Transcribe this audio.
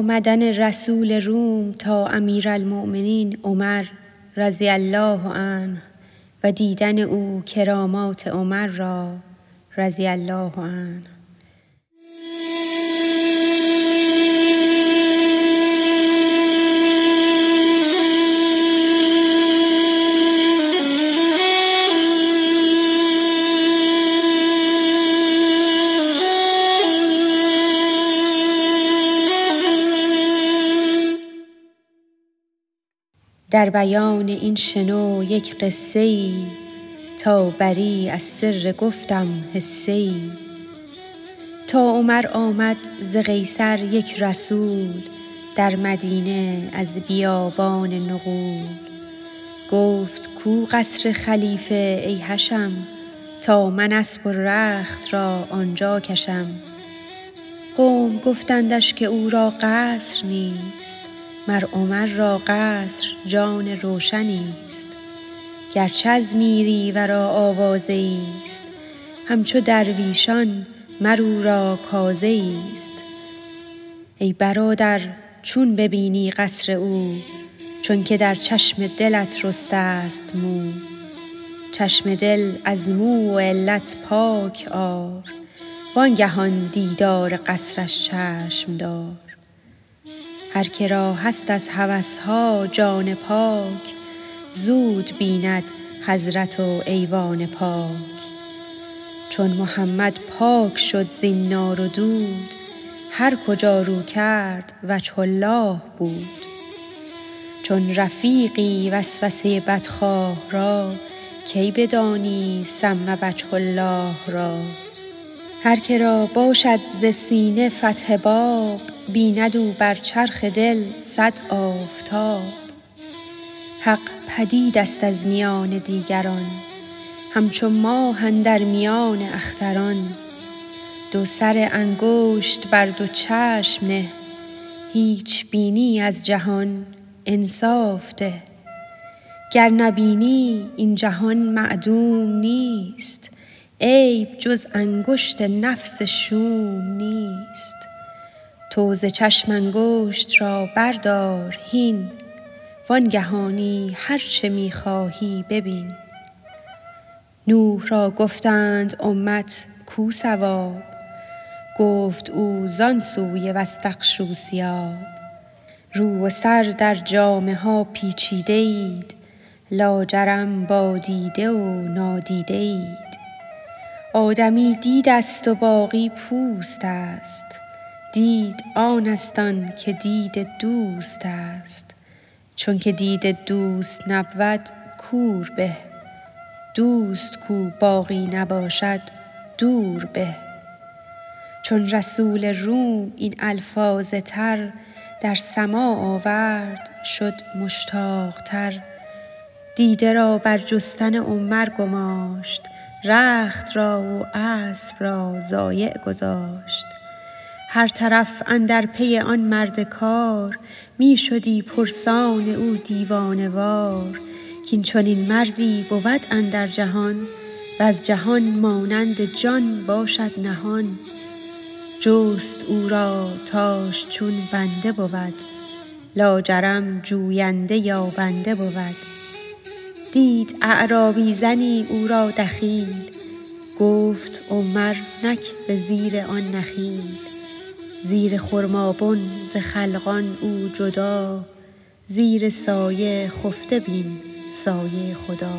آمدن رسول روم تا امیرالمؤمنین عمر رضی الله عنه و دیدن او کرامات عمر را رضی الله عنه. در بیان این شنو یک قصه ای تا بری از سر گفتم حصه ای. تا عمر آمد ز قیصر یک رسول در مدینه از بیابان نغول. گفت کو قصر خلیفه ای حشم تا من اسب و رخت را آنجا کشم. قوم گفتندش که او را قصر نیست. مر عمر را قصر، جان روشنی ست گرچه از میری ورا آوازه ایست همچو درویشان مر او را کازه ایست ای برادر چون ببینی قصر او چونک در چشم دلت رسته‌ست مو. چشم دل از مو و علت پاک آر وانگهان دیدار قصرش چشم دار. هر که را هست از هوس ها جان پاک زود بیند حضرت و ایوان پاک. چون محمد پاک شد زین نار و دود هر کجا رو کرد وجه الله بود. چون رفیقی وسوسه بدخواه را کی بدانی سم وجه الله را؟ هر که را باشد ز سینه فتح باب بیند او بر چرخ دل صد آفتاب. حق پدید ست از میان دیگران همچو ماه اندر میان اختران. دو سر انگشت بر دو چشم نه هیچ بینی از جهان انصاف ده. گر نبینی این جهان معدوم نیست. عیب جز انگشت نفس شوم نیست. تو ز چشم انگشت را بردار هین. وانگهانی هر چه می خواهی ببین. نوح را گفتند امت کو ثواب؟ گفت او زان سوی واستغشوا ثیاب رو و سر در جامه ها پیچیده اید لاجرم با دیده و نادیده اید آدمی دیده ست و باقی پوست است. دید آن ست آن که دید دوست است. چونک دید دوست نبود کور به. دوست کو باقی نباشد دور به. چون رسول روم این الفاظ تر در سماع آورد شد مشتاق تر دیده را بر جستن عمر گماشت. رخت را و اسب را ضایع گذاشت. هر طرف اندر پی آن مرد کار می شدی پرسان او دیوانه وار کاین چنین مردی بود اندر جهان وز جهان مانند جان باشد نهان. جست او را تاش چون بنده بود لاجرم جوینده یابنده بود. دید اعرابی زنی او را دخیل گفت عمر نک به زیر آن نخیل. زیر خرمابن ز خلقان او جدا زیر سایه خفته بین سایه خدا.